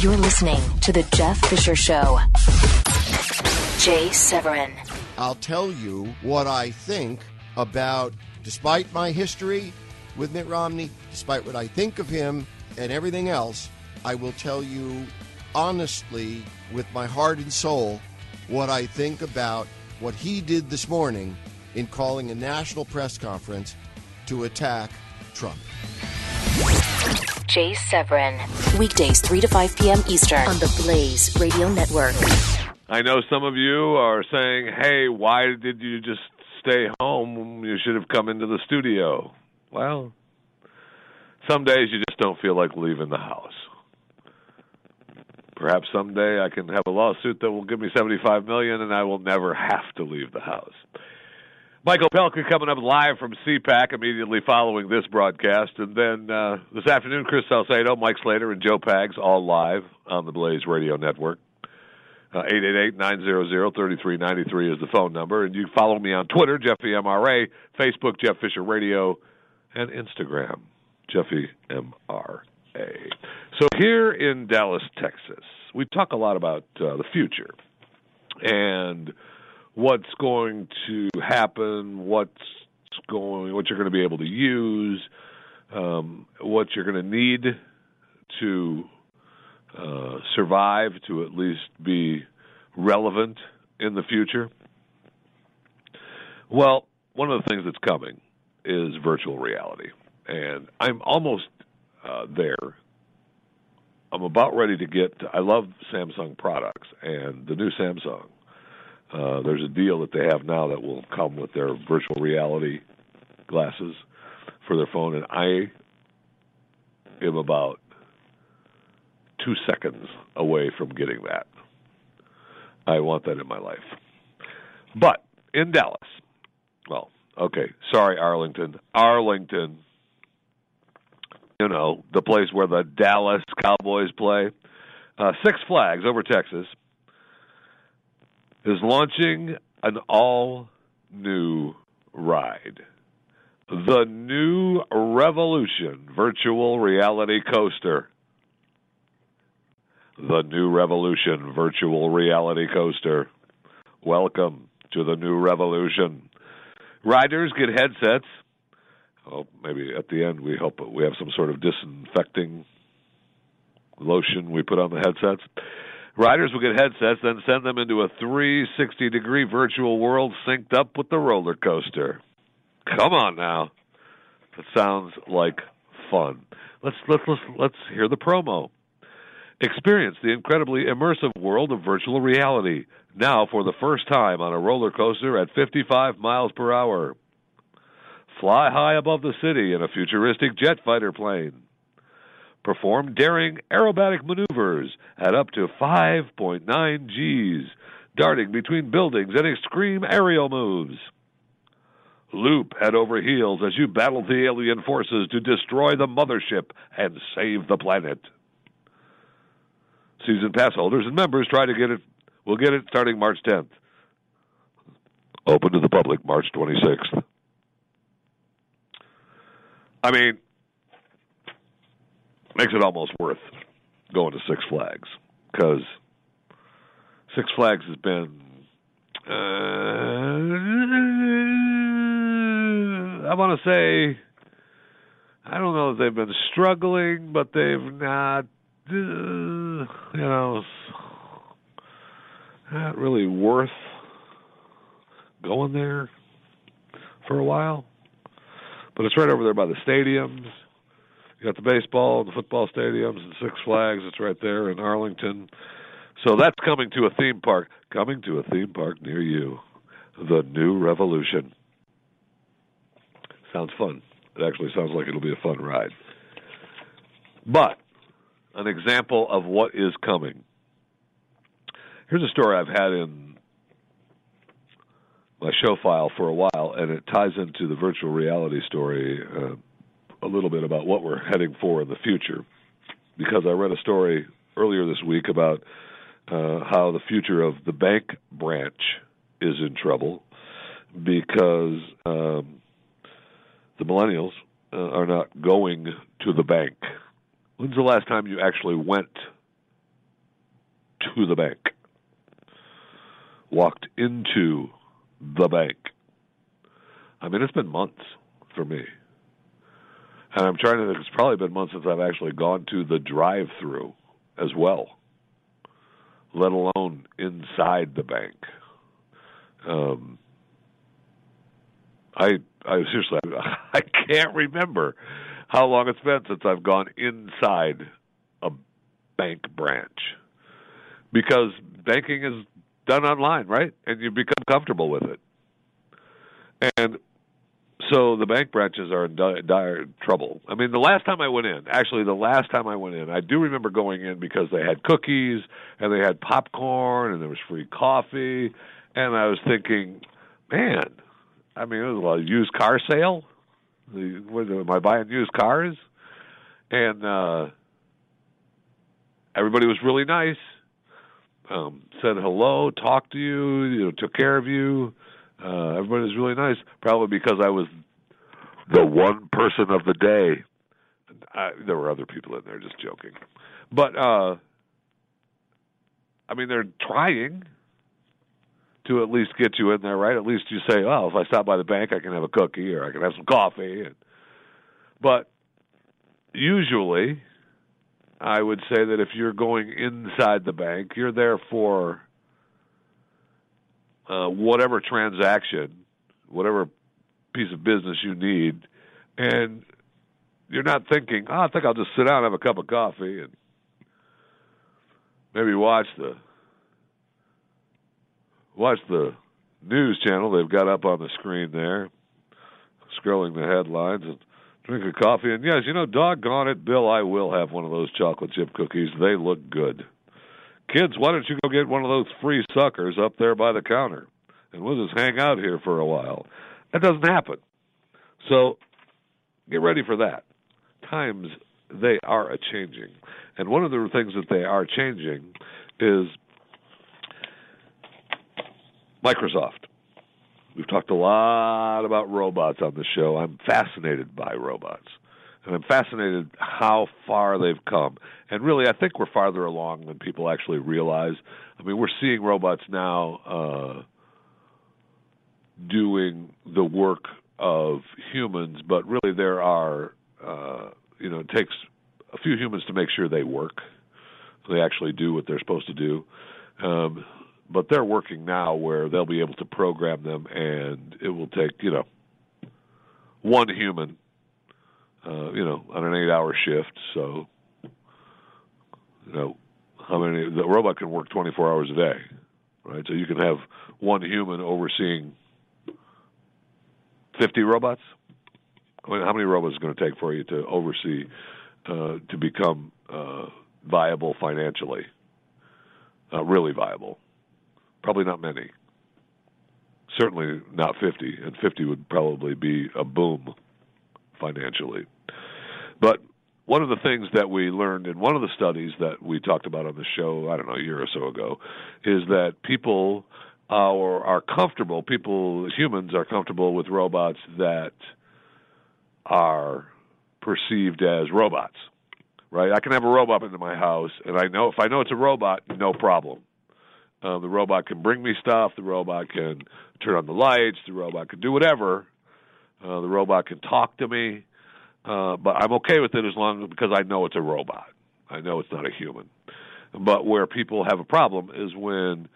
You're listening to The Jeff Fisher Show. Jay Severin. I'll tell you what I think about, despite my history with Mitt Romney, despite what I think of him and everything else, I will tell you honestly, with my heart and soul, what I think about what he did this morning in calling a national press conference to attack Trump. Jay Severin. Weekdays 3 to 5 p.m. Eastern on the Blaze Radio Network. I know some of you are saying, hey, why did you just stay home? You should have come into the studio. Well, some days you just don't feel like leaving the house. Perhaps someday I can have a lawsuit that will give me 75 million and I will never have to leave the house. Michael Pelka coming up live from CPAC immediately following this broadcast. And then uh, this afternoon, Chris Salcedo, Mike Slater, and Joe Pags all live on the Blaze Radio Network. Uh, 888-900-3393 is the phone number. And you follow me on Twitter, Jeffy MRA, Facebook, Jeff Fisher Radio, and Instagram, Jeffy MRA. So here in Dallas, Texas, we talk a lot about uh, the future. And what's going to happen, what's going, what you're going to be able to use, um, what you're going to need to uh, survive, to at least be relevant in the future. Well, one of the things that's coming is virtual reality, and I'm almost uh, there. I'm about ready to get. I love Samsung products, and the new Samsung uh, there's a deal that they have now that will come with their virtual reality glasses for their phone, and I am about two seconds away from getting that. I want that in my life. But in Dallas, well, okay, sorry, Arlington. Arlington, you know, the place where the Dallas Cowboys play. Uh, Six Flags over Texas is launching an all new ride. The new Revolution virtual reality coaster. The new Revolution virtual reality coaster. Welcome to the new Revolution. Riders get headsets. Oh, maybe at the end we hope we have some sort of disinfecting lotion we put on the headsets. Riders will get headsets, then send them into a 360 degree virtual world synced up with the roller coaster. Come on now. That sounds like fun. Let's let's let's let's hear the promo. Experience the incredibly immersive world of virtual reality now for the first time on a roller coaster at 55 miles per hour. Fly high above the city in a futuristic jet fighter plane perform daring aerobatic maneuvers at up to 5.9 Gs, darting between buildings and extreme aerial moves. Loop head over heels as you battle the alien forces to destroy the mothership and save the planet. Season pass holders and members try to get it We'll get it starting March 10th. Open to the public March 26th. I mean, makes it almost worth going to Six Flags because Six Flags has been. Uh, I want to say, I don't know if they've been struggling, but they've not, uh, you know, not really worth going there for a while. But it's right over there by the stadiums you got the baseball and the football stadiums and Six Flags. It's right there in Arlington. So that's coming to a theme park. Coming to a theme park near you. The New Revolution. Sounds fun. It actually sounds like it'll be a fun ride. But an example of what is coming. Here's a story I've had in my show file for a while, and it ties into the virtual reality story. Uh, little bit about what we're heading for in the future because I read a story earlier this week about uh, how the future of the bank branch is in trouble because um, the millennials uh, are not going to the bank. When's the last time you actually went to the bank. Walked into the bank. I mean, it's been months for me. And I'm trying to think, it's probably been months since I've actually gone to the drive through as well, let alone inside the bank. Um, I I seriously I can't remember how long it's been since I've gone inside a bank branch because banking is done online, right? And you become comfortable with it. And so the bank branches are in dire trouble. I mean, the last time I went in, actually, the last time I went in, I do remember going in because they had cookies and they had popcorn and there was free coffee, and I was thinking, man, I mean, it was a used car sale. What, am I buying used cars? And uh, everybody was really nice. Um, said hello, talked to you, you know, took care of you. Uh, everybody was really nice. Probably because I was the one person of the day. I, there were other people in there, just joking. But uh, I mean, they're trying to at least get you in there, right? At least you say, "Oh, if I stop by the bank, I can have a cookie or I can have some coffee." And, but usually, I would say that if you're going inside the bank, you're there for uh, whatever transaction, whatever piece of business you need, and you're not thinking, "Oh, I think I'll just sit down and have a cup of coffee and maybe watch the watch the news channel they've got up on the screen there, scrolling the headlines and drink a coffee. And yes, you know, doggone it, Bill, I will have one of those chocolate chip cookies. They look good. Kids, why don't you go get one of those free suckers up there by the counter? And we'll just hang out here for a while. That doesn't happen. So get ready for that. Times, they are a changing. And one of the things that they are changing is Microsoft. We've talked a lot about robots on the show. I'm fascinated by robots. And I'm fascinated how far they've come. And really, I think we're farther along than people actually realize. I mean, we're seeing robots now uh, doing the work of humans, but really there are, uh, you know, it takes a few humans to make sure they work. They actually do what they're supposed to do. Um, but they're working now where they'll be able to program them, and it will take you know one human, uh, you know, on an eight-hour shift. So, you know, how many the robot can work 24 hours a day, right? So you can have one human overseeing 50 robots. I mean, how many robots is going to take for you to oversee uh, to become uh, viable financially? Uh, really viable. Probably not many. Certainly not 50, and 50 would probably be a boom financially. But one of the things that we learned in one of the studies that we talked about on the show, I don't know, a year or so ago, is that people are, are comfortable, people, humans are comfortable with robots that are perceived as robots, right? I can have a robot into my house, and I know if I know it's a robot, no problem. Uh, the robot can bring me stuff. The robot can turn on the lights. The robot can do whatever. Uh, the robot can talk to me. Uh, but I'm okay with it as long as because I know it's a robot. I know it's not a human. But where people have a problem is when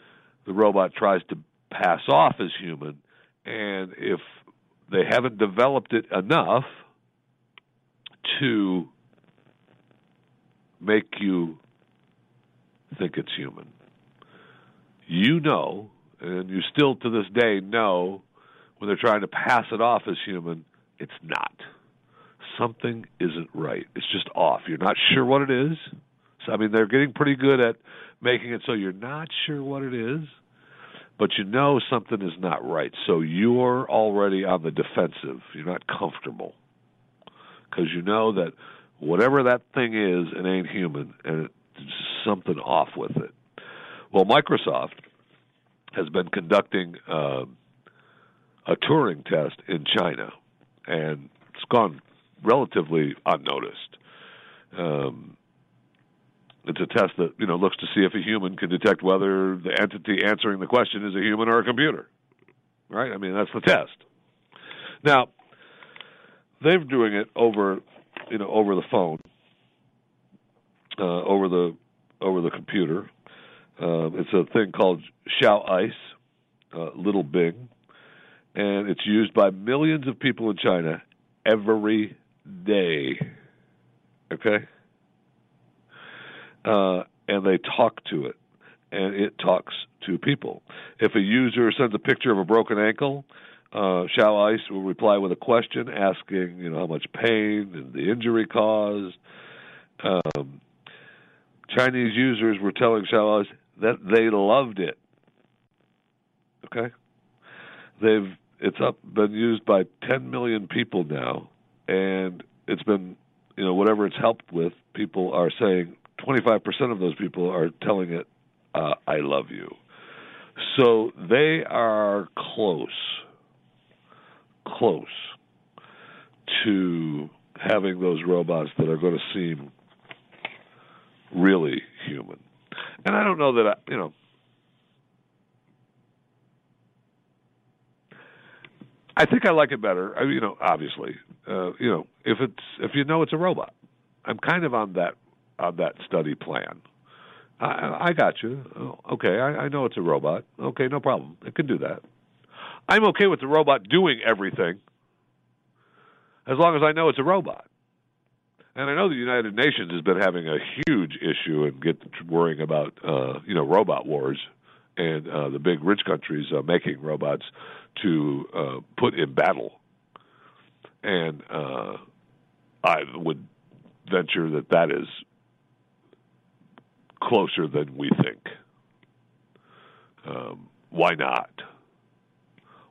the robot tries to pass off as human, and if they haven't developed it enough to make you think it's human you know, and you still to this day know when they're trying to pass it off as human, it's not. Something isn't right. It's just off. You're not sure what it is. So I mean, they're getting pretty good at making it so you're not sure what it is, but you know something is not right. So you're already on the defensive. You're not comfortable because you know that whatever that thing is, it ain't human, and it's something off with it. Well, Microsoft has been conducting uh, a Turing test in China, and it's gone relatively unnoticed. Um, It's a test that you know looks to see if a human can detect whether the entity answering the question is a human or a computer. Right? I mean, that's the test. Now, they're doing it over, you know, over the phone, uh, over the over the computer. Uh, it's a thing called Xiaoice, uh, Little Bing, and it's used by millions of people in China every day. Okay, uh, and they talk to it, and it talks to people. If a user sends a picture of a broken ankle, uh, Xiaoice will reply with a question asking, you know, how much pain and the injury caused. Um, Chinese users were telling Xiaoice that they loved it. Okay, they've it's up been used by 10 million people now, and it's been you know whatever it's helped with. People are saying 25% of those people are telling it, uh, "I love you." So they are close, close to having those robots that are going to seem really human. And I don't know that I, you know. I think I like it better. I, you know, obviously, uh, you know, if it's if you know it's a robot, I'm kind of on that on that study plan. I, I got you. Oh, okay, I, I know it's a robot. Okay, no problem. It can do that. I'm okay with the robot doing everything, as long as I know it's a robot. And I know the United Nations has been having a huge issue and get worrying about uh, you know robot wars and uh, the big rich countries uh, making robots to uh, put in battle. And uh, I would venture that that is closer than we think. Um, why not?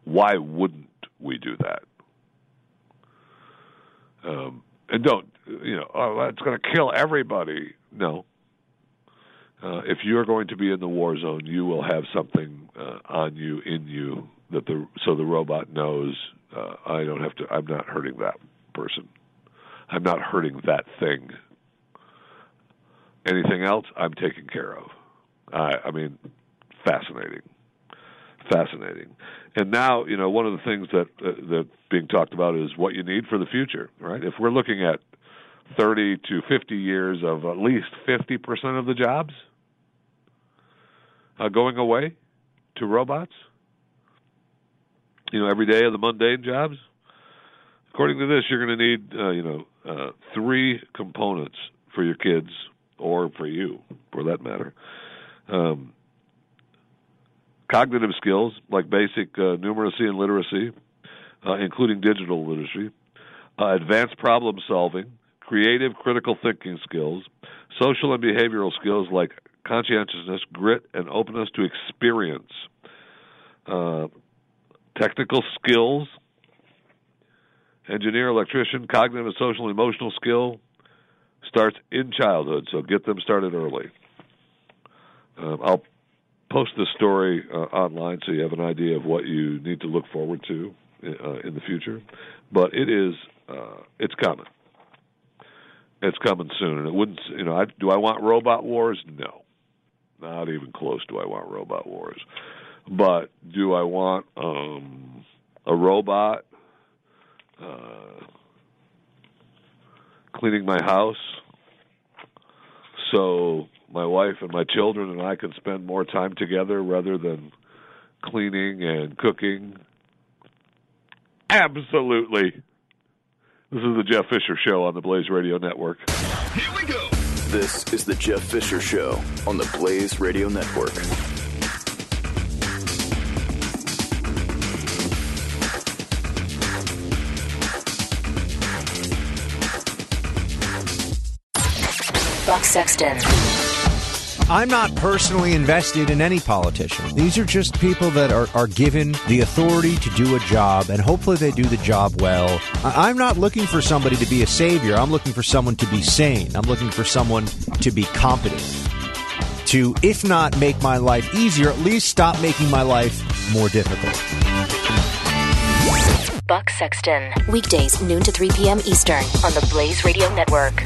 Why wouldn't we do that? Um, and don't you know? Oh, that's going to kill everybody. No. Uh, if you're going to be in the war zone, you will have something uh, on you, in you, that the so the robot knows. Uh, I don't have to. I'm not hurting that person. I'm not hurting that thing. Anything else, I'm taken care of. I, I mean, fascinating, fascinating. And now, you know, one of the things that uh, that being talked about is what you need for the future, right? If we're looking at 30 to 50 years of at least 50% of the jobs uh, going away to robots, you know, every day of the mundane jobs. According to this, you're going to need, uh, you know, uh, three components for your kids or for you, for that matter. Um, cognitive skills like basic uh, numeracy and literacy, uh, including digital literacy, uh, advanced problem solving, creative critical thinking skills, social and behavioral skills like conscientiousness, grit, and openness to experience, uh, technical skills, engineer, electrician, cognitive, social, emotional skill, starts in childhood, so get them started early. Um, I'll post this story uh, online so you have an idea of what you need to look forward to uh, in the future. But it is, uh, it's coming. It's coming soon, and it wouldn't. You know, I, do I want robot wars? No, not even close. Do I want robot wars? But do I want um, a robot uh, cleaning my house so my wife and my children and I can spend more time together rather than cleaning and cooking? Absolutely. This is the Jeff Fisher Show on the Blaze Radio Network. Here we go. This is the Jeff Fisher Show on the Blaze Radio Network. Buck Sexton. I'm not personally invested in any politician. These are just people that are, are given the authority to do a job, and hopefully they do the job well. I- I'm not looking for somebody to be a savior. I'm looking for someone to be sane. I'm looking for someone to be competent. To, if not make my life easier, at least stop making my life more difficult. Buck Sexton. Weekdays, noon to 3 p.m. Eastern on the Blaze Radio Network.